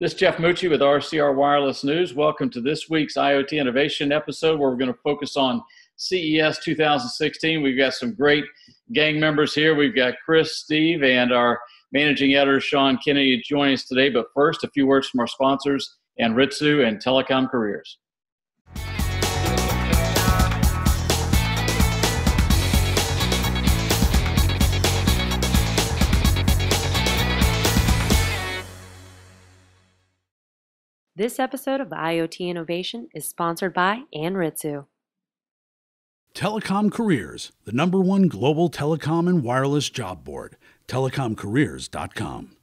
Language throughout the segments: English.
This is Jeff Mucci with RCR Wireless News. Welcome to this week's IoT Innovation episode where we're going to focus on CES 2016. We've got some great gang members here. We've got Chris, Steve, and our managing editor, Sean Kinney, joining us today. But first, a few words from our sponsors, Anritsu and Telecom Careers. This episode of IoT Innovation is sponsored by Anritsu. Telecom Careers, the number one global telecom and wireless job board. TelecomCareers.com.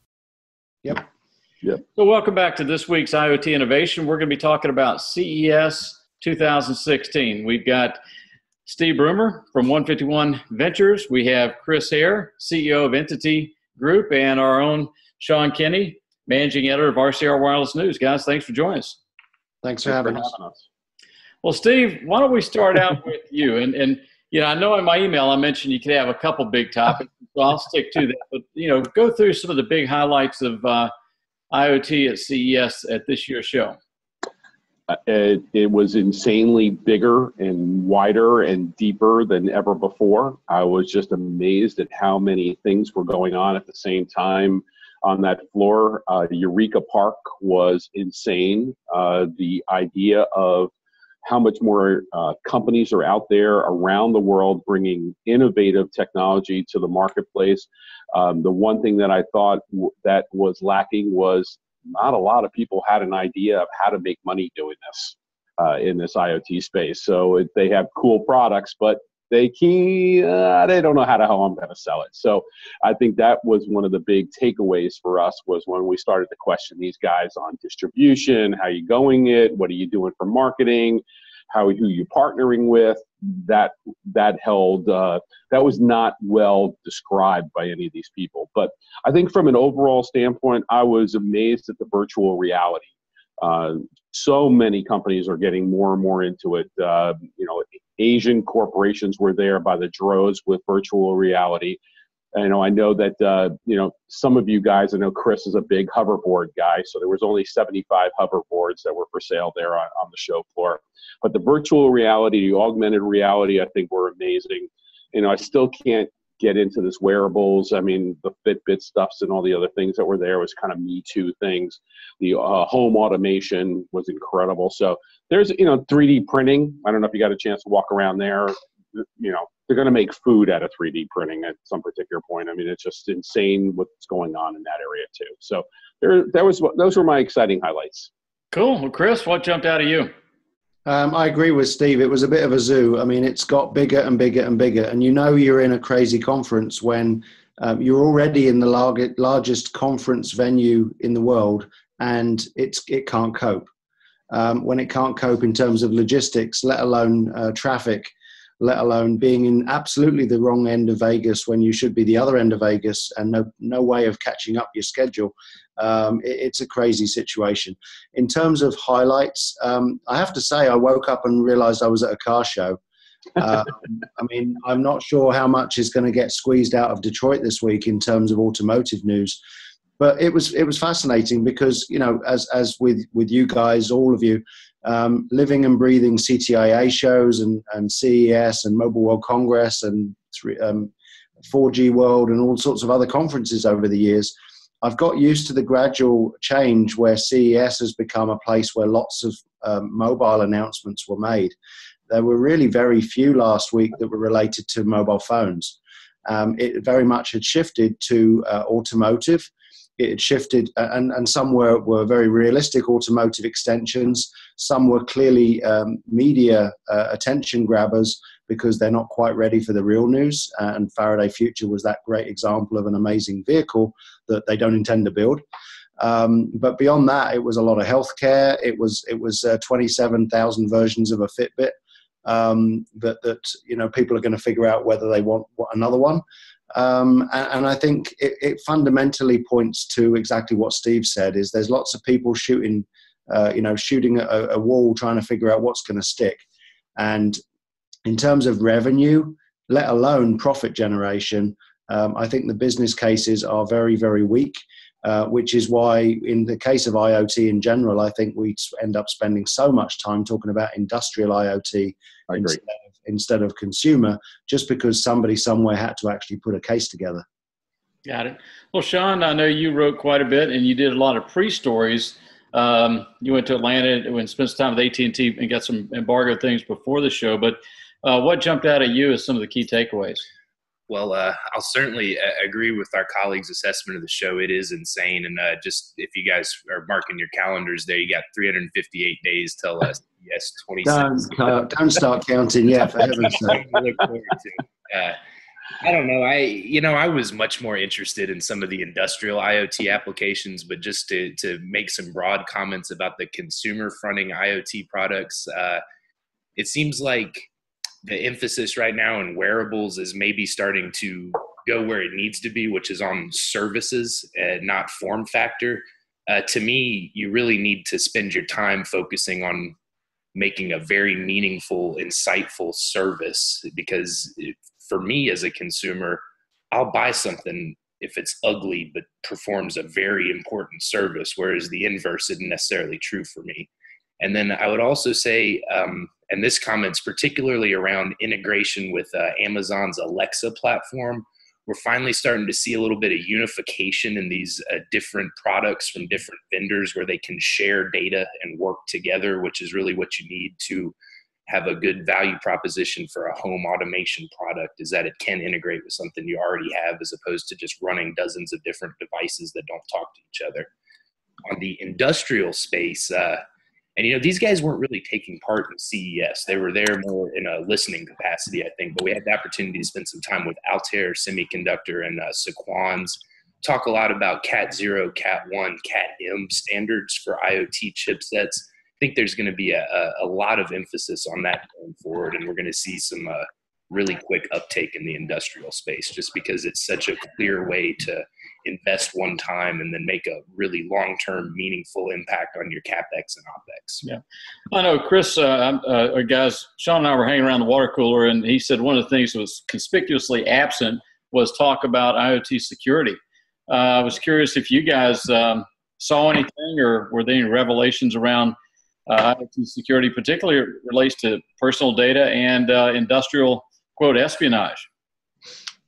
Yep. Yep. So, welcome back to this week's IoT Innovation. We're going to be talking about CES 2016. We've got Steve Brumer from 151 Ventures. We have Chris Hare, CEO of Entity Group, and our own Sean Kinney, managing editor of RCR Wireless News. Guys, thanks for joining us. Thanks for, having, for us. having, us. Well, Steve, why don't we start out with you? And, and you know, I know in my email I mentioned you could have a couple big topics, so I'll stick to that. But you know, go through some of the big highlights of uh, IoT at CES at this year's show. Uh, it, it, was insanely bigger and wider and deeper than ever before. I was just amazed at how many things were going on at the same time on that floor. Uh, Eureka Park was insane. Uh, the idea of how much more uh, companies are out there around the world bringing innovative technology to the marketplace. Um, the one thing that I thought w- that was lacking was not a lot of people had an idea of how to make money doing this uh, in this IoT space. So it, they have cool products, but they key uh, they don't know how to how I'm going to sell it. So I think that was one of the big takeaways for us was when we started to question these guys on distribution, how you going it, what are you doing for marketing, how who you partnering with. That that held uh, that was not well described by any of these people. But I think from an overall standpoint, I was amazed at the virtual reality. Uh, so many companies are getting more and more into it. Uh, you know, Asian corporations were there by the droves with virtual reality. You know, I know that uh, you know some of you guys. I know Chris is a big hoverboard guy, so there was only 75 hoverboards that were for sale there on, on the show floor. But the virtual reality, the augmented reality, I think were amazing. You know, I still can't get into this wearables. I mean, the Fitbit stuffs and all the other things that were there was kind of Me Too things. The uh, home automation was incredible. So there's you know 3D printing. I don't know if you got a chance to walk around there. You know they're going to make food out of 3D printing at some particular point. I mean it's just insane what's going on in that area too. So there that was those were my exciting highlights. Cool. Well, Chris, what jumped out of you? Um, I agree with Steve. It was a bit of a zoo. I mean, it's got bigger and bigger and bigger, and you know you're in a crazy conference when um, you're already in the lar- largest conference venue in the world, and it's it can't cope um, when it can't cope in terms of logistics, let alone uh, traffic, let alone being in absolutely the wrong end of Vegas when you should be the other end of Vegas and no, no way of catching up your schedule. Um, it, it's a crazy situation. In terms of highlights, um, I have to say, I woke up and realized I was at a car show. Uh, I mean, I'm not sure how much is going to get squeezed out of Detroit this week in terms of automotive news but it was it was fascinating because you know as as with with you guys all of you um, living and breathing CTIA shows and and CES and Mobile World Congress and um, 4G World and all sorts of other conferences over the years. I've got used to the gradual change where CES has become a place where lots of um, mobile announcements were made. There were really very few last week that were related to mobile phones. Um, it very much had shifted to uh, automotive it shifted, and, and some were, were very realistic automotive extensions. Some were clearly um, media uh, attention grabbers because they're not quite ready for the real news. Uh, and Faraday Future was that great example of an amazing vehicle that they don't intend to build. Um, but beyond that, it was a lot of healthcare. It was it was uh, 27,000 versions of a Fitbit um, that that you know people are going to figure out whether they want another one. Um, and, and, I think it, it, fundamentally points to exactly what Steve said: is there's lots of people shooting, uh, you know, shooting a, a, wall, trying to figure out what's going to stick. And in terms of revenue, let alone profit generation, um, I think the business cases are very, very weak. Uh, which is why, in the case of IoT in general, I think we end up spending so much time talking about industrial IoT instead of, instead of consumer, just because somebody somewhere had to actually put a case together. Got it. Well, Sean, I know you wrote quite a bit, and you did a lot of pre-stories. Um, you went to Atlanta and spent some time with AT and T and got some embargo things before the show. But uh, what jumped out at you as some of the key takeaways? Well, uh, I'll certainly uh, agree with our colleagues' assessment of the show. It is insane, and uh, just if you guys are marking your calendars, there you got 358 days till uh, yes 20. Don't, don't start counting yet, for heaven's sake. Uh, I don't know. I you know I was much more interested in some of the industrial IoT applications, but just to to make some broad comments about the consumer fronting IoT products, uh, it seems like the emphasis right now in wearables is maybe starting to go where it needs to be, which is on services and not form factor. Uh, to me, you really need to spend your time focusing on making a very meaningful, insightful service because for me as a consumer, I'll buy something if it's ugly but performs a very important service, whereas the inverse isn't necessarily true for me. And then I would also say, um, and this comments particularly around integration with uh, Amazon's Alexa platform. We're finally starting to see a little bit of unification in these uh, different products from different vendors where they can share data and work together, which is really what you need to have a good value proposition for a home automation product is that it can integrate with something you already have as opposed to just running dozens of different devices that don't talk to each other. On the industrial space, uh, and you know, these guys weren't really taking part in CES. They were there more in a listening capacity, I think. But we had the opportunity to spend some time with Altair Semiconductor and uh, Sequans, talk a lot about Cat Zero, Cat One, Cat M standards for IoT chipsets. I think there's going to be a, a, a, lot of emphasis on that going forward, and we're going to see some uh, really quick uptake in the industrial space just because it's such a clear way to invest one time and then make a really long term meaningful impact on your capex and opex. Yeah, I know, Chris. Uh, uh, guys, Sean and I were hanging around the water cooler, and he said one of the things that was conspicuously absent was talk about IoT security. Uh, I was curious if you guys um, saw anything, or were there any revelations around uh, IoT security, particularly relates to personal data and uh, industrial quote espionage.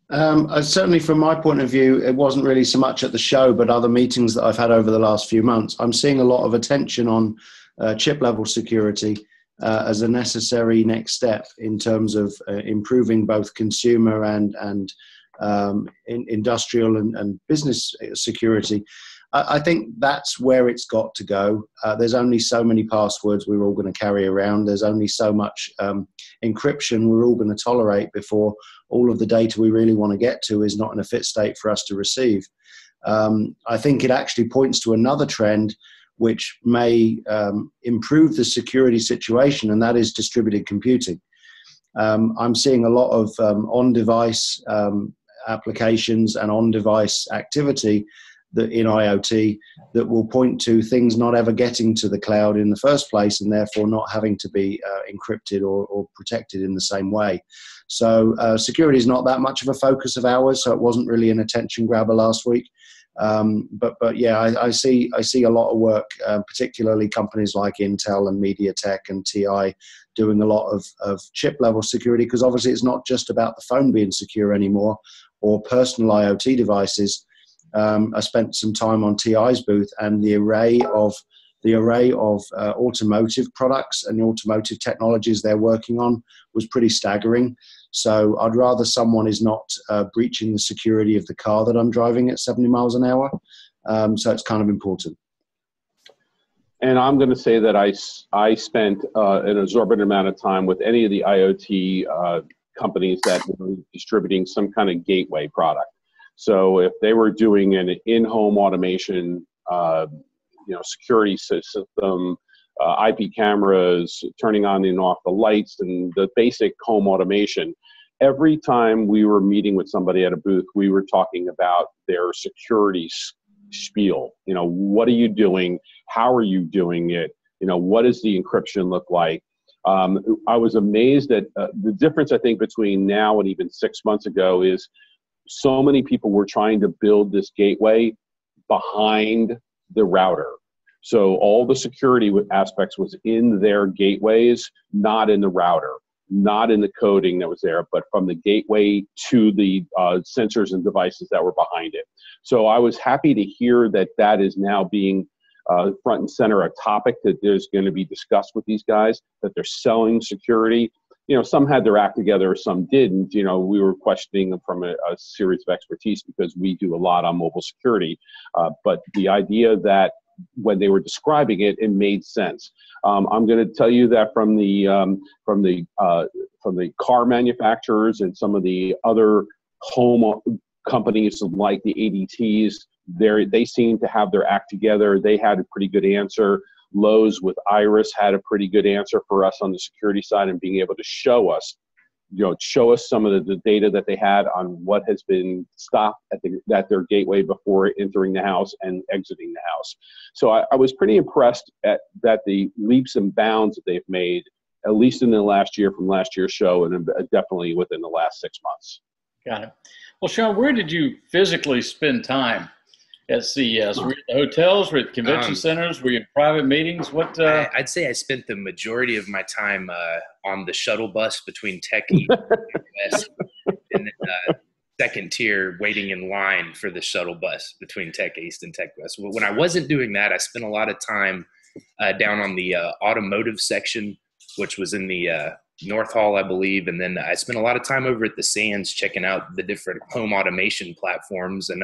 Um, uh, certainly, from my point of view, it wasn't really so much at the show, but other meetings that I've had over the last few months. I'm seeing a lot of attention on uh, chip level security uh, as a necessary next step in terms of uh, improving both consumer and and um, in industrial and, and business security. I, think that's where it's got to go. Uh, there's only so many passwords we're all going to carry around. There's only so much um, encryption we're all going to tolerate before all of the data we really want to get to is not in a fit state for us to receive. Um, I think it actually points to another trend which may um, improve the security situation, and that is distributed computing. Um, I'm seeing a lot of um, on device um, applications and on device activity that in IoT that will point to things not ever getting to the cloud in the first place and therefore not having to be uh, encrypted or, or, protected in the same way. So uh, security is not that much of a focus of ours, so it wasn't really an attention grabber last week. Um, but but yeah, I, I, see I see a lot of work, uh, particularly companies like Intel and MediaTek and TI doing a lot of, of chip level security because obviously it's not just about the phone being secure anymore or personal IoT devices um, I spent some time on TI's booth, and the array of the array of uh, automotive products and the automotive technologies they're working on was pretty staggering. So I'd rather someone is not uh, breaching the security of the car that I'm driving at 70 miles an hour. Um, so it's kind of important. And I'm going to say that I, I spent uh, an exorbitant amount of time with any of the IoT uh, companies that were distributing some kind of gateway product. So if they were doing an in-home automation, uh, you know, security system, uh, IP cameras, turning on and off the lights, and the basic home automation. Every time we were meeting with somebody at a booth, we were talking about their security spiel. You know, what are you doing? How are you doing it? You know, what does the encryption look like? Um, I was amazed at uh, the difference, I think, between now and even six months ago is so many people were trying to build this gateway behind the router. So all the security aspects was in their gateways, not in the router, not in the coding that was there, but from the gateway to the uh, sensors and devices that were behind it. So I was happy to hear that that is now being uh, front and center a topic that is going to be discussed with these guys that they're selling security you know some had their act together some didn't you know we were questioning them from a, a series of expertise because we do a lot on mobile security uh, but the idea that when they were describing it it made sense um, i'm going to tell you that from the um, from the uh, from the car manufacturers and some of the other home companies like the adts they they seem to have their act together. They had a pretty good answer. Lowe's with Iris had a pretty good answer for us on the security side and being able to show us, you know, show us some of the, the data that they had on what has been stopped at, the, at their gateway before entering the house and exiting the house. So I, I was pretty impressed at that the leaps and bounds that they've made, at least in the last year from last year's show, and definitely within the last six months. Got it. Well, Sean, where did you physically spend time at CES? Were you at the hotels? Were you at convention um, centers? Were you in private meetings? What? Uh... I, would say I spent the majority of my time uh, on the shuttle bus between Tech East and and uh, second tier waiting in line for the shuttle bus between Tech East and Tech West. When I wasn't doing that, I spent a lot of time uh, down on the uh, automotive section, which was in the uh, North Hall, I believe, and then I spent a lot of time over at the Sands checking out the different home automation platforms and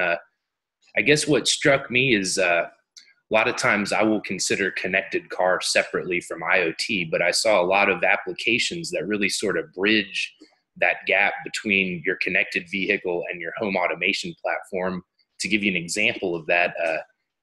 I guess what struck me is uh, a lot of times I will consider connected car separately from IoT, but I saw a lot of applications that really sort of bridge that gap between your connected vehicle and your home automation platform. To give you an example of that, uh,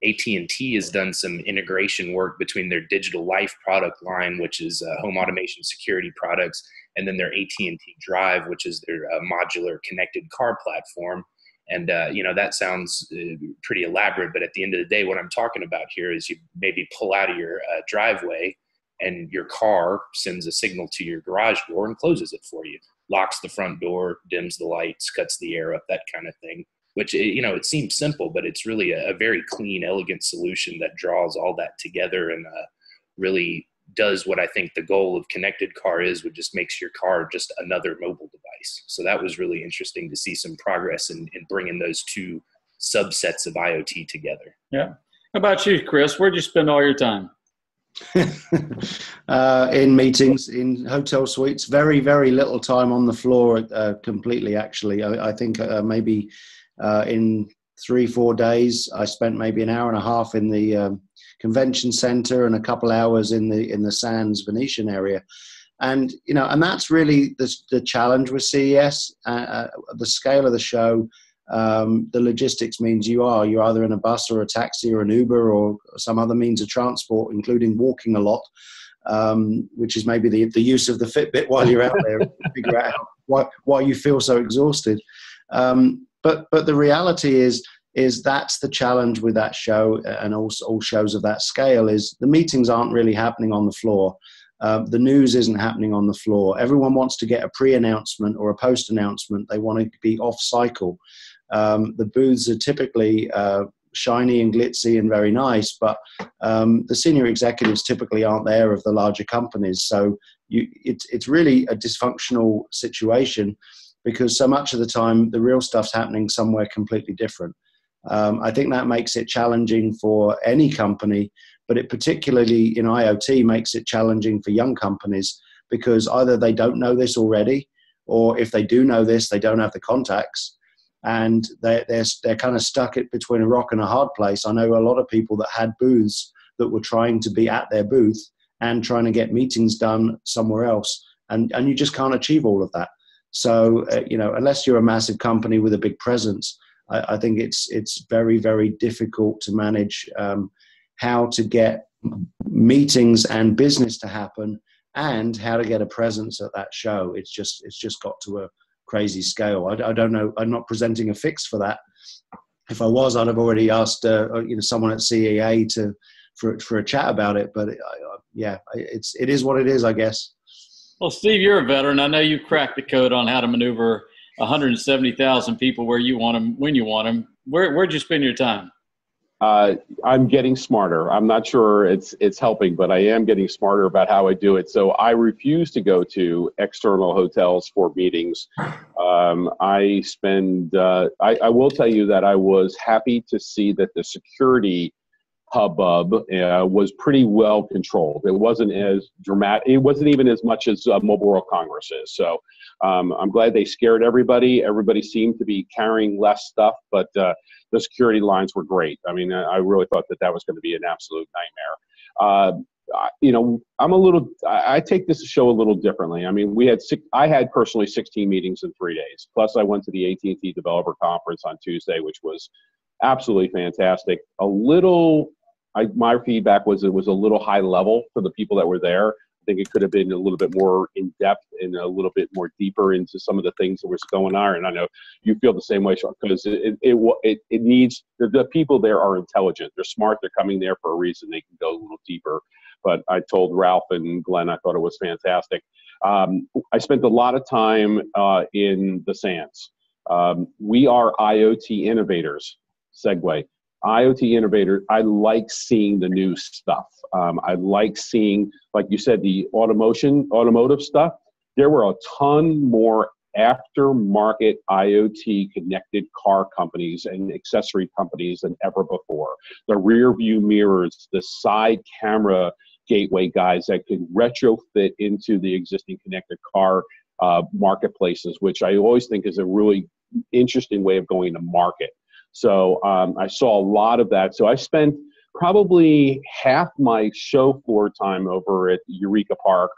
AT&T has done some integration work between their digital life product line, which is uh, home automation security products, and then their AT&T Drive, which is their uh, modular connected car platform. And uh, you know that sounds uh, pretty elaborate, but at the end of the day, what I'm talking about here is you maybe pull out of your uh, driveway, and your car sends a signal to your garage door and closes it for you, locks the front door, dims the lights, cuts the air up, that kind of thing. Which eh, you know it seems simple, but it's really a, a very clean, elegant solution that draws all that together and uh, really does what I think the goal of connected car is, which just makes your car just another mobile device. So that was really interesting to see some progress in, in bringing those two subsets of IoT together. Yeah. How about you, Chris? Where'd you spend all your time? uh, in meetings, in hotel suites. Very, very little time on the floor. Uh, completely, actually. I, I think uh, maybe uh, in three, four days, I spent maybe an hour and a half in the um, convention center and a couple hours in the in the Sands Venetian area. And you know, and that's really the, the challenge with CES. Uh, uh, the scale of the show, um, the logistics means you are you're either in a bus or a taxi or an Uber or some other means of transport, including walking a lot, um, which is maybe the the use of the Fitbit while you're out there. figure out why why you feel so exhausted. Um, but but the reality is is that's the challenge with that show and all, all shows of that scale is the meetings aren't really happening on the floor. Uh, the news isn't happening on the floor. Everyone wants to get a pre-announcement or a post-announcement. They want to be off cycle. Um, the booths are typically uh, shiny and glitzy and very nice but um, the senior executives typically aren't there of the larger companies. So you, it's, it's really a dysfunctional situation because so much of the time the real stuff's happening somewhere completely different um, I think that makes it challenging for any company, but it particularly in IoT makes it challenging for young companies because either they don't know this already, or if they do know this, they don't have the contacts, and they're they're, they're kind of stuck it between a rock and a hard place. I know a lot of people that had booths that were trying to be at their booth and trying to get meetings done somewhere else, and and you just can't achieve all of that. So uh, you know, unless you're a massive company with a big presence I, I think it's it's very very difficult to manage um, how to get meetings and business to happen and how to get a presence at that show. It's just it's just got to a crazy scale. I, I don't know. I'm not presenting a fix for that. If I was, I'd have already asked uh, uh you know someone at CEA to for for a chat about it. But uh, yeah, it's it is what it is, I guess. Well, Steve, you're a veteran. I know you cracked the code on how to maneuver 170,000 people where you want them, when you want them. Where, where'd you spend your time? Uh, I'm getting smarter. I'm not sure it's it's helping, but I am getting smarter about how I do it. So I refuse to go to external hotels for meetings. Um, I spend. Uh, I, I, will tell you that I was happy to see that the security hubbub uh, was pretty well controlled. It wasn't as dramatic. It wasn't even as much as uh, Mobile World Congress is. So um, I'm glad they scared everybody. Everybody seemed to be carrying less stuff, but uh, the security lines were great. I mean, I really thought that that was going to be an absolute nightmare. Uh, you know, I'm a little. I take this show a little differently. I mean, we had six, I had personally 16 meetings in three days. Plus, I went to the AT&T Developer Conference on Tuesday, which was absolutely fantastic. A little I, my feedback was it was a little high level for the people that were there. I think it could have been a little bit more in depth and a little bit more deeper into some of the things that was going on. And I know you feel the same way, Sean, because it, it, it, it, needs the, the people there are intelligent. They're smart. They're coming there for a reason. They can go a little deeper. But I told Ralph and Glenn, I thought it was fantastic. Um, I spent a lot of time uh, in the sands. Um, we are IoT innovators. Segue. IoT innovator, I like seeing the new stuff. Um, I like seeing, like you said, the automotion, automotive stuff. There were a ton more aftermarket IoT connected car companies and accessory companies than ever before. The rear view mirrors, the side camera gateway guys that can retrofit into the existing connected car uh, marketplaces, which I always think is a really interesting way of going to market. So um, I saw a lot of that. So I spent probably half my show floor time over at Eureka Park,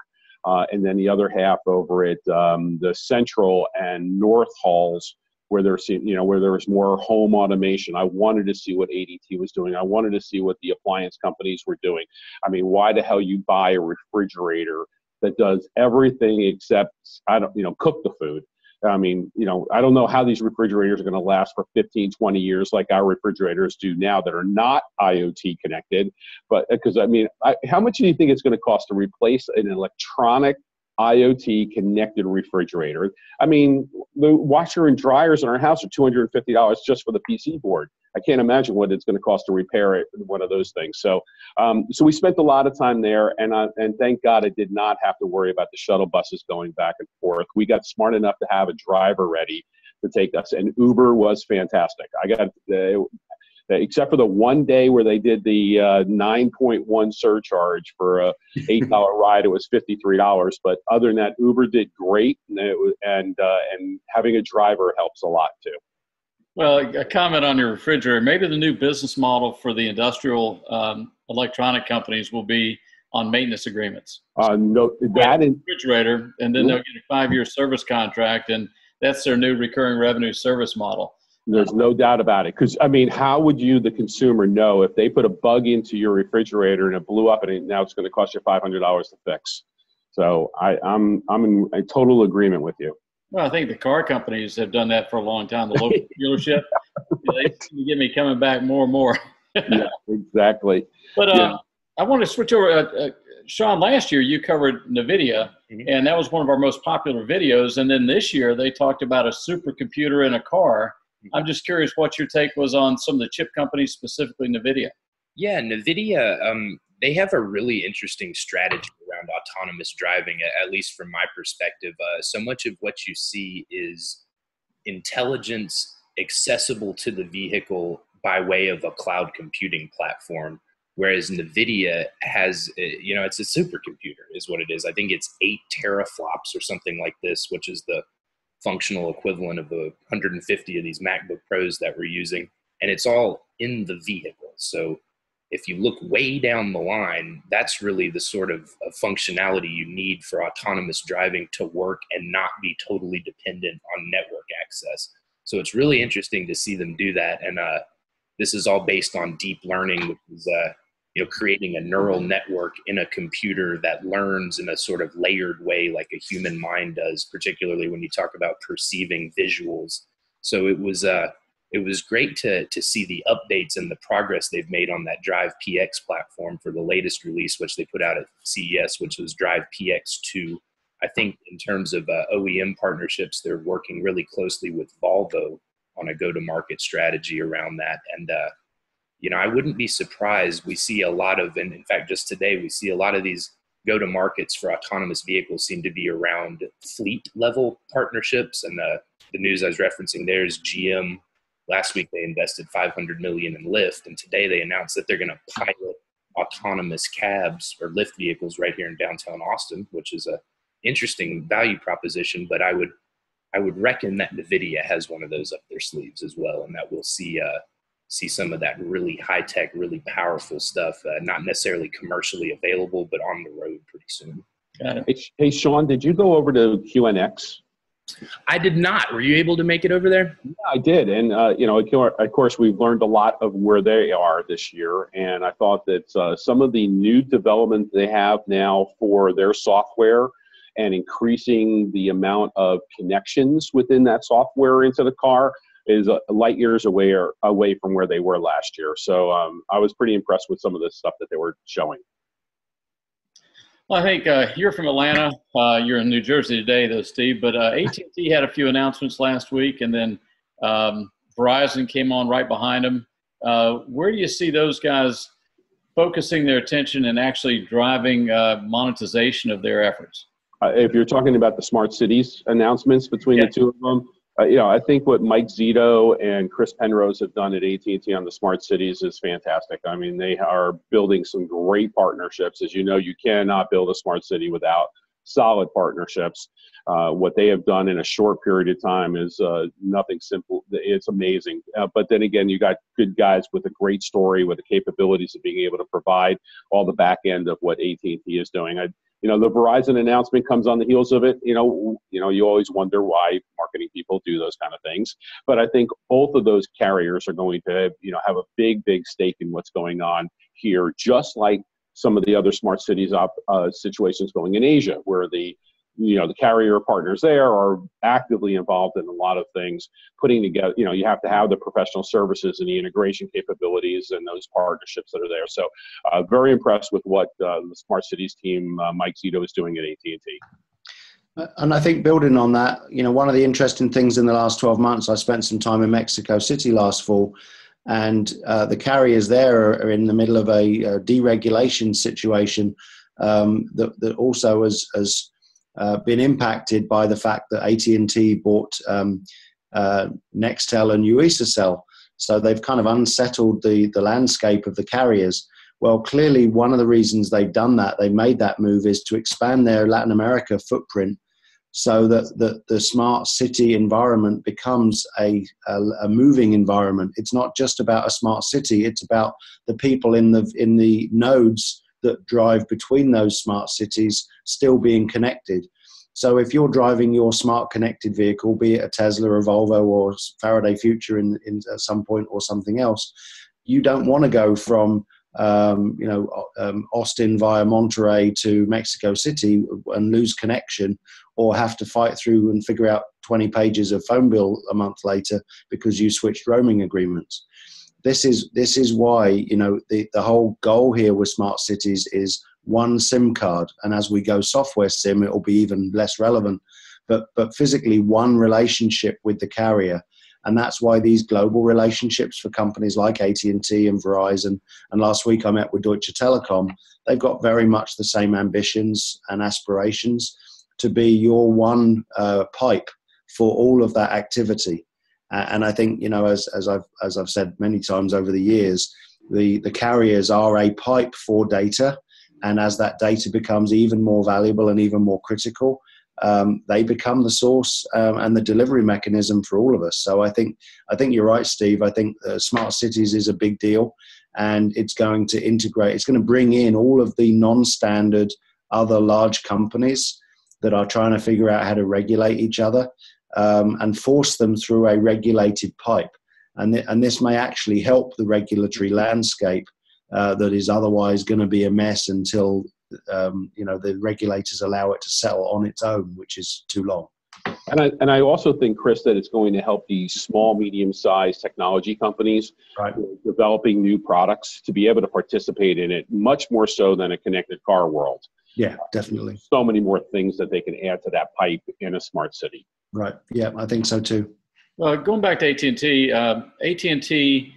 uh, and then the other half over at um, the Central and North halls, where there's you know where there was more home automation. I wanted to see what ADT was doing. I wanted to see what the appliance companies were doing. I mean, why the hell you buy a refrigerator that does everything except I don't you know cook the food? I mean, you know, I don't know how these refrigerators are going to last for 15, 20 years like our refrigerators do now that are not IoT connected. But uh, because, I mean, I, how much do you think it's going to cost to replace an electronic IoT connected refrigerator? I mean, the washer and dryers in our house are $250 just for the PC board. I can't imagine what it's going to cost to repair it, one of those things. So, um, so we spent a lot of time there, and uh, and thank God I did not have to worry about the shuttle buses going back and forth. We got smart enough to have a driver ready to take us, and Uber was fantastic. I got uh, except for the one day where they did the uh, 9.1 surcharge for a eight dollar ride, it was fifty three dollars. But other than that, Uber did great, and was, and, uh, and having a driver helps a lot too. Well, a comment on your refrigerator. Maybe the new business model for the industrial um, electronic companies will be on maintenance agreements. Uh, no, that refrigerator, and then they'll get a five-year service contract, and that's their new recurring revenue service model. There's no doubt about it. Because I mean, how would you, the consumer, know if they put a bug into your refrigerator and it blew up, and now it's going to cost you five hundred dollars to fix? So I, I'm I'm in a total agreement with you. Well, I think the car companies have done that for a long time. The local dealership, they get me coming back more and more. yeah, exactly. But uh, yeah. I want to switch over. Uh, uh, Sean, last year you covered NVIDIA, mm-hmm. and that was one of our most popular videos. And then this year they talked about a supercomputer in a car. I'm just curious what your take was on some of the chip companies, specifically NVIDIA. Yeah, NVIDIA, um, they have a really interesting strategy around autonomous driving, at least from my perspective. Uh, so much of what you see is intelligence accessible to the vehicle by way of a cloud computing platform whereas nvidia has uh, you know it's a supercomputer is what it is i think it's 8 teraflops or something like this which is the functional equivalent of the 150 of these macbook pros that we're using and it's all in the vehicle so if you look way down the line, that's really the sort of, of, functionality you need for autonomous driving to work and not be totally dependent on network access. So it's really interesting to see them do that. And uh, this is all based on deep learning, which is uh, you know creating a neural network in a computer that learns in a sort of layered way, like a human mind does, particularly when you talk about perceiving visuals. So it was. Uh, it was great to to see the updates and the progress they've made on that Drive PX platform for the latest release, which they put out at CES, which was Drive PX two. I think in terms of uh, OEM partnerships, they're working really closely with Volvo on a go-to-market strategy around that. And uh, you know, I wouldn't be surprised. We see a lot of, and in fact, just today, we see a lot of these go to markets for autonomous vehicles seem to be around fleet level partnerships. And the, the news I was referencing there is GM. Last week they invested 500 million in Lyft, and today they announced that they're going to pilot autonomous cabs or Lyft vehicles right here in downtown Austin, which is a interesting value proposition. But I would I would reckon that Nvidia has one of those up their sleeves as well, and that we'll see uh, see some of that really high tech, really powerful stuff, uh, not necessarily commercially available, but on the road pretty soon. Hey, hey, Sean, did you go over to QNX? I did not. Were you able to make it over there? Yeah, I did, and uh, you know, of course, we've learned a lot of where they are this year, and I thought that uh, some of the new development they have now for their software and increasing the amount of connections within that software into the car is light years away or away from where they were last year. So um, I was pretty impressed with some of the stuff that they were showing. Well, I think uh, you're from Atlanta. Uh, you're in New Jersey today, though, Steve. But uh, AT&T had a few announcements last week, and then um, Verizon came on right behind them. Uh, where do you see those guys focusing their attention and actually driving uh, monetization of their efforts? Uh, if you're talking about the smart cities announcements between yeah. the two of them, uh, you know, I think what Mike Zeto and Chris Penrose have done at AT&T on the smart cities is fantastic. I mean, they are building some great partnerships. As you know, you cannot build a smart city without solid partnerships. Uh, what they have done in a short period of time is uh, nothing simple. It's amazing. Uh, but then again, you got good guys with a great story, with the capabilities of being able to provide all the back end of what AT&T is doing. I, you know the Verizon announcement comes on the heels of it. You know, you know, you always wonder why marketing people do those kind of things. But I think both of those carriers are going to, you know, have a big, big stake in what's going on here, just like some of the other smart cities op, uh, situations going in Asia, where the you know the carrier partners there are actively involved in a lot of things putting together you know you have to have the professional services and the integration capabilities and those partnerships that are there. So uh, very impressed with what uh, the smart cities team uh, mike zeto is doing at at&t. Uh, and I think building on that, you know, one of the interesting things in the last 12 months, I spent some time in Mexico City last fall, and uh, the carriers there are, in the middle of a, deregulation situation um, that, that also has, has uh, been impacted by the fact that AT&T bought um, uh, Nextel and Iusacell. So they've kind of unsettled the, the landscape of the carriers. Well, clearly, one of the reasons they've done that, they made that move, is to expand their Latin America footprint so that the, the smart city environment becomes a, a, a, moving environment. It's not just about a smart city, it's about the people in the, in the nodes that drive between those smart cities still being connected. So if you're driving your smart connected vehicle, be it a Tesla, a Volvo, or Faraday Future in, in at some point or something else, you don't want to go from um, you know um, Austin via Monterrey to Mexico City and lose connection, or have to fight through and figure out 20 pages of phone bill a month later because you switched roaming agreements this is this is why you know the, the whole goal here with smart cities is one sim card. And as we go software sim it will be even less relevant. But but physically one relationship with the carrier. And that's why these global relationships for companies like AT&T and Verizon. And last week I met with Deutsche Telekom. They've got very much the same ambitions and aspirations to be your one uh, pipe for all of that activity and I think you know, as as I've as I've said many times over the years, the the carriers are a pipe for data, and as that data becomes even more valuable and even more critical, um, they become the source um, and the delivery mechanism for all of us. So I think I think you're right, Steve. I think uh, smart cities is a big deal, and it's going to integrate. It's going to bring in all of the non-standard other large companies that are trying to figure out how to regulate each other um, and force them through a regulated pipe. And, th- and this may actually help the regulatory landscape uh, that is otherwise going to be a mess until um, you know the regulators allow it to settle on its own, which is too long. And I, and I also think, Chris, that it's going to help these small, medium sized technology companies right. developing new products to be able to participate in it much more so than a connected car world. Yeah, definitely. So many more things that they can add to that pipe in a smart city. Right. Yeah, I think so too. Uh, going back to AT&T, uh, AT&T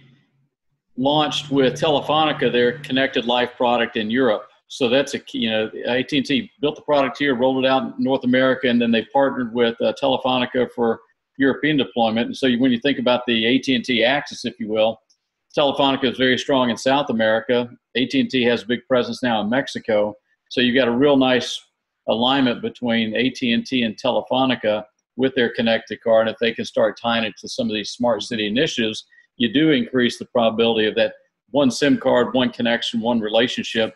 launched with Telefonica their connected life product in Europe. So that's a you know, AT&T built the product here, rolled it out in North America, and then they partnered with uh, Telefonica for European deployment. And so you, when you think about the AT&T axis, if you will, Telefonica is very strong in South America. AT&T has a big presence now in Mexico. So you've got a real nice alignment between AT&T and Telefonica with their connected car. And if they can start tying it to some of these smart city initiatives, you do increase the probability of that one SIM card, one connection, one relationship.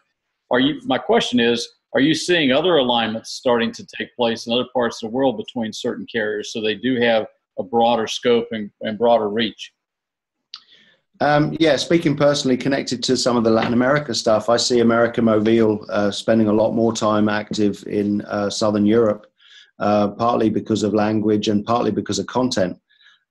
Are you? My question is: Are you seeing other alignments starting to take place in other parts of the world between certain carriers, so they do have a broader scope and, and broader reach? Um, yeah, speaking personally, connected to some of the Latin America stuff, I see America Mobile uh, spending a lot more time active in uh, Southern Europe, uh, partly because of language and partly because of content.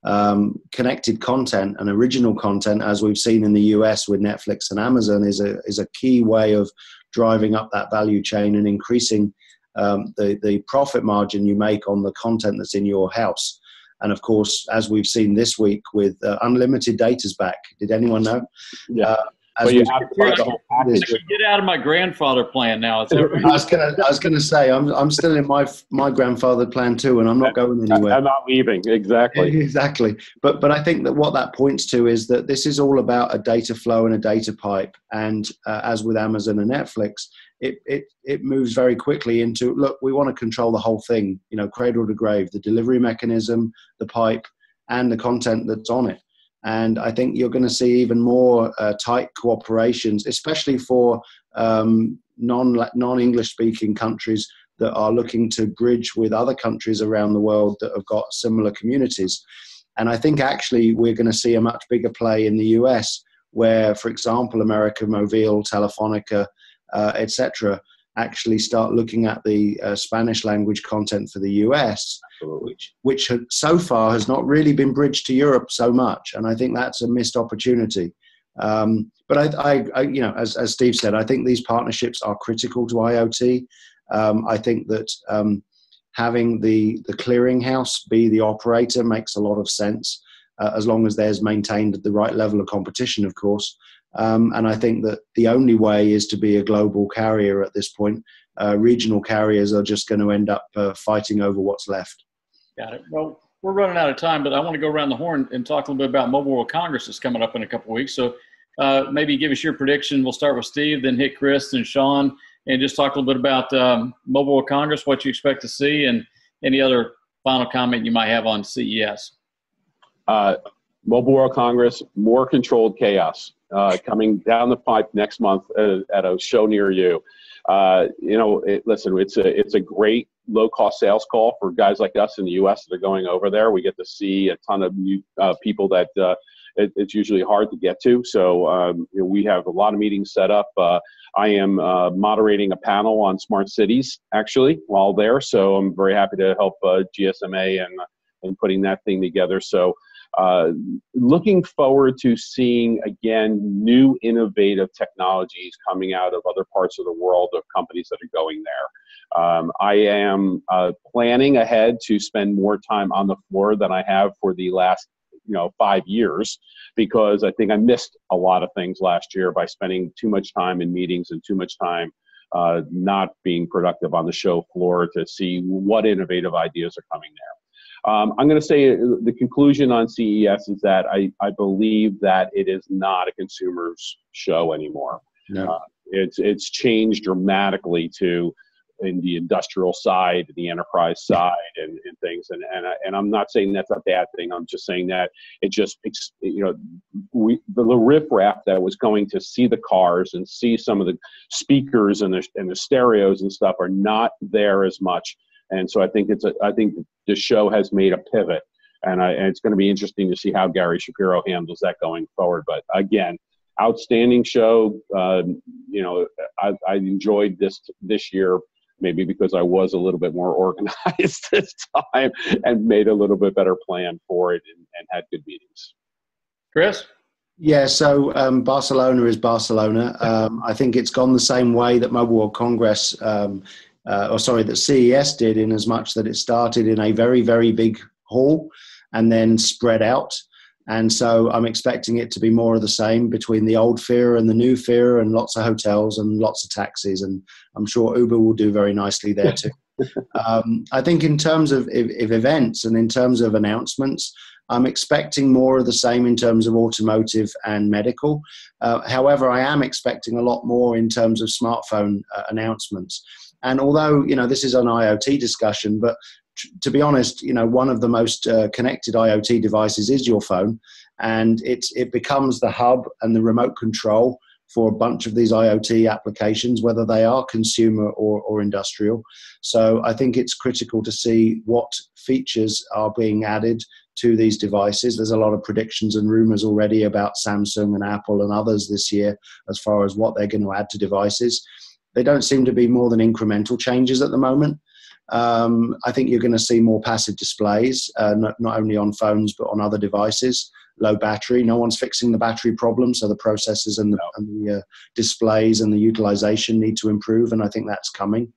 Um, connected content and original content, as we've seen in the US with Netflix and Amazon, is a is a key way of driving up that value chain and increasing um, the the profit margin you make on the content that's in your house. And of course, as we've seen this week with uh, unlimited data's back. Did anyone know? Yeah. Uh, as you have to buy the whole package. Get out of my grandfather plan now. It's I was gonna, I was gonna say, I'm, I'm still in my my grandfather plan too, and I'm not going anywhere. I'm not leaving. Exactly. exactly. But but I think that what that points to is that this is all about a data flow and a data pipe, and uh, as with Amazon and Netflix, it, it, it moves very quickly into look, we want to control the whole thing, you know, cradle to grave, the delivery mechanism, the pipe, and the content that's on it. And I think you're going to see even more uh, tight cooperations, especially for um, non non English speaking countries that are looking to bridge with other countries around the world that have got similar communities. And I think actually we're going to see a much bigger play in the US, where, for example, America Mobile, Telefonica, uh, etc., actually start looking at the uh, Spanish language content for the US, which which so far has not really been bridged to Europe so much, and I think that's a missed opportunity. Um, but I, I, I, you know, as, as Steve said, I think these partnerships are critical to IoT. Um, I think that um, having the the clearinghouse be the operator makes a lot of sense, uh, as long as there's maintained the right level of competition, of course. Um, and I think that the only way is to be a global carrier at this point. Uh, regional carriers are just going to end up uh, fighting over what's left. Got it. Well, we're running out of time, but I want to go around the horn and talk a little bit about Mobile World Congress that's coming up in a couple of weeks. So uh, maybe give us your prediction. We'll start with Steve, then hit Chris and Sean, and just talk a little bit about um, Mobile World Congress, what you expect to see, and any other final comment you might have on CES. Uh, Mobile World Congress, more controlled chaos uh, coming down the pipe next month at, at a show near you. Uh, you know, it, listen, it's a it's a great low cost sales call for guys like us in the U.S. that are going over there. We get to see a ton of new uh, people that uh, it, it's usually hard to get to. So um, you know, we have a lot of meetings set up. Uh, I am uh, moderating a panel on smart cities actually while there. So I'm very happy to help uh, GSMA and and putting that thing together. So uh, looking forward to seeing again new innovative technologies coming out of other parts of the world of companies that are going there. Um, I am uh, planning ahead to spend more time on the floor than I have for the last you know five years because I think I missed a lot of things last year by spending too much time in meetings and too much time uh, not being productive on the show floor to see what innovative ideas are coming there. Um, I'm going to say uh, the conclusion on CES is that I, I believe that it is not a consumer's show anymore. No. Uh, it's it's changed dramatically to in the industrial side, the enterprise side, and, and things. And and I, and I'm not saying that's a bad thing. I'm just saying that it just you know we the, the riffraff that was going to see the cars and see some of the speakers and the and the stereos and stuff are not there as much and so I think it's a, I think the show has made a pivot, and, I, and it's going to be interesting to see how Gary Shapiro handles that going forward. But again, outstanding show. Uh, you know, I, I enjoyed this this year maybe because I was a little bit more organized this time and made a little bit better plan for it and, and had good meetings. Chris? Yeah, so um, Barcelona is Barcelona. Um, I think it's gone the same way that Mobile World Congress um, uh, or sorry, that CES did in as much that it started in a very, very big hall and then spread out. And so I'm expecting it to be more of the same between the old Fira and the new Fira, and lots of hotels and lots of taxis. And I'm sure Uber will do very nicely there too. um, I think in terms of, of, of events and in terms of announcements, I'm expecting more of the same in terms of automotive and medical. Uh, however, I am expecting a lot more in terms of smartphone uh, announcements. And although you know this is an IoT discussion, but to be honest, you know, one of the most uh, connected IoT devices is your phone, and it it becomes the hub and the remote control for a bunch of these IoT applications, whether they are consumer or, or industrial. So I think it's critical to see what features are being added to these devices. There's a lot of predictions and rumors already about Samsung and Apple and others this year as far as what they're going to add to devices. They don't seem to be more than incremental changes at the moment. Um, I think you're going to see more passive displays, uh, not, not, only on phones but on other devices. Low battery. No one's fixing the battery problem, so the processors and the, and the uh, displays and the utilization need to improve, and I think that's coming.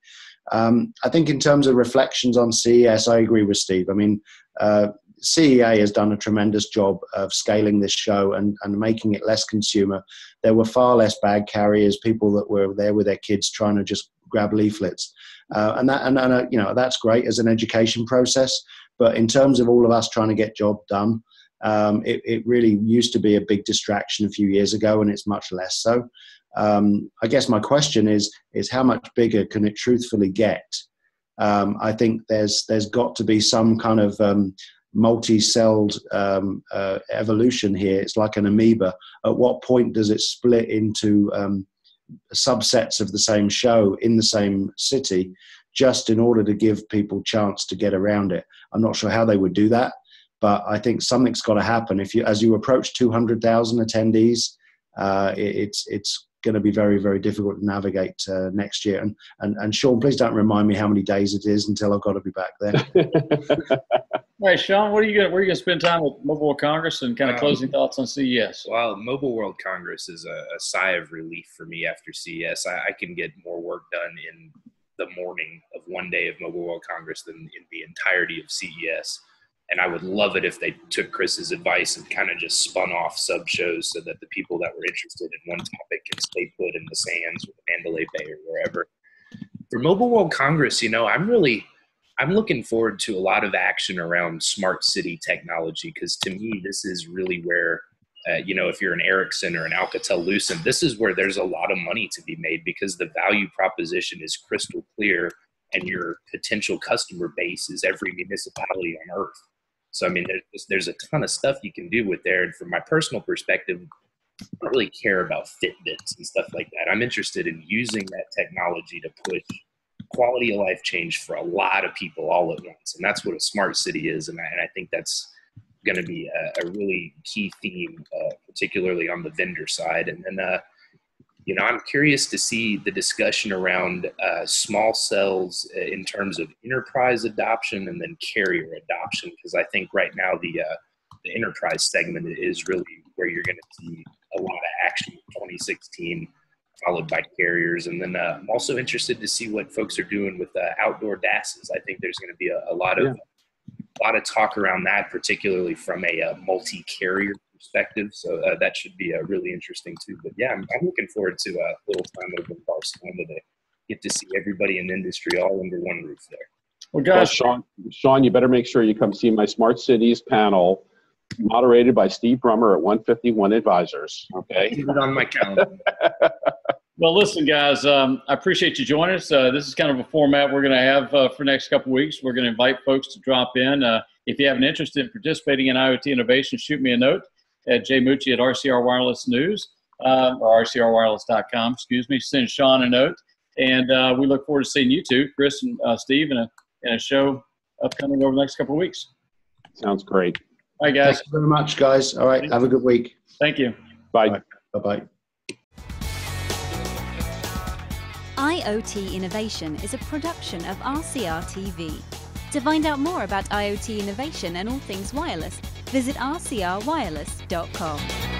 Um, I think in terms of reflections on CES, I agree with Steve. I mean, uh, CEA has done a tremendous job of scaling this show and, and making it less consumer. There were far less bag carriers, people that were there with their kids trying to just grab leaflets, uh, and that and, and uh, you know that's great as an education process. But in terms of all of us trying to get job done, um, it, it, really used to be a big distraction a few years ago, and it's much less so. Um, I guess my question is is how much bigger can it truthfully get? Um, I think there's there's got to be some kind of um, multi-celled um, uh, evolution here. It's like an amoeba. At what point does it split into um, subsets of the same show in the same city, just in order to give people chance to get around it? I'm not sure how they would do that, but I think something's got to happen. If you, as you approach 200,000 attendees, uh, it, it's it's going to be very, very difficult to navigate uh, next year. And, and, and Sean, please don't remind me how many days it is until I've got to be back there. Hey, Sean, what are you going? Where are you going to spend time with Mobile World Congress and kind of um, closing thoughts on CES? Well, Mobile World Congress is a, a sigh of relief for me after CES. I, I, can get more work done in the morning of one day of Mobile World Congress than in the entirety of CES. And I would love it if they took Chris's advice and kind of just spun off sub shows so that the people that were interested in one topic can stay put in the sands or the Mandalay Bay or wherever. For Mobile World Congress, you know, I'm really – I'm looking forward to a lot of action around smart city technology because to me, this is really where, uh, you know, if you're an Ericsson or an Alcatel Lucent, this is where there's a lot of money to be made because the value proposition is crystal clear and your potential customer base is every municipality on earth. So, I mean, there's, there's a ton of stuff you can do with there. And from my personal perspective, I don't really care about Fitbits and stuff like that. I'm interested in using that technology to push quality of life change for a lot of people all at once. And that's what a smart city is. And I, and I think that's going to be a, a, really key theme, uh, particularly on the vendor side. And then, uh, you know, I'm curious to see the discussion around uh, small cells uh, in terms of enterprise adoption and then carrier adoption, because I think right now the uh, the enterprise segment is really where you're going to see a lot of action in 2016 followed by carriers. And then uh, I'm also interested to see what folks are doing with uh, outdoor DASs. I think there's going to be a, a lot of yeah. a lot of talk around that, particularly from a, a uh, multi-carrier perspective. So uh, that should be uh, really interesting too. But yeah, I'm, I'm looking forward to a little time over in Barcelona to get to see everybody in the industry all under one roof there. Well, guys, well, Sean, Sean, you better make sure you come see my Smart Cities panel moderated by Steve Brumer at 151 Advisors. Okay. Keep it on my calendar. well, listen, guys, um, I appreciate you joining us. Uh, this is kind of a format we're going to have uh, for next couple weeks. We're going to invite folks to drop in. Uh, if you have an interest in participating in IoT innovation, shoot me a note at jmucci at RCR Wireless News uh, or rcrwireless.com. Excuse me. Send Sean a note. And uh, we look forward to seeing you two, Chris and uh, Steve, in a, in a show upcoming over the next couple of weeks. Sounds great. Bye, guys. Thank you very much, guys. All right. Have a good week. Thank you. Bye. Bye bye. IoT Innovation is a production of RCR TV. To find out more about IoT innovation and all things wireless, visit rcrwireless.com.